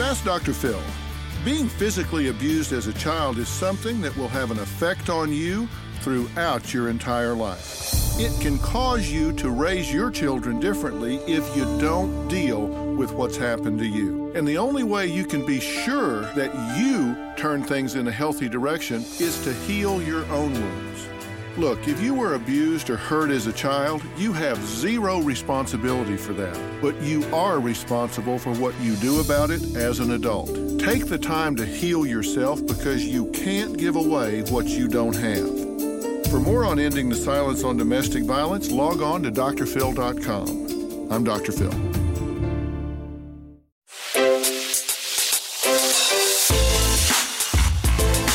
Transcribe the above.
Ask Dr. Phil. Being physically abused as a child is something that will have an effect on you throughout your entire life. It can cause you to raise your children differently if you don't deal with what's happened to you. And the only way you can be sure that you turn things in a healthy direction is to heal your own wounds. Look, if you were abused or hurt as a child, you have zero responsibility for that. But you are responsible for what you do about it as an adult. Take the time to heal yourself because you can't give away what you don't have. For more on ending the silence on domestic violence, log on to drphil.com. I'm Dr. Phil.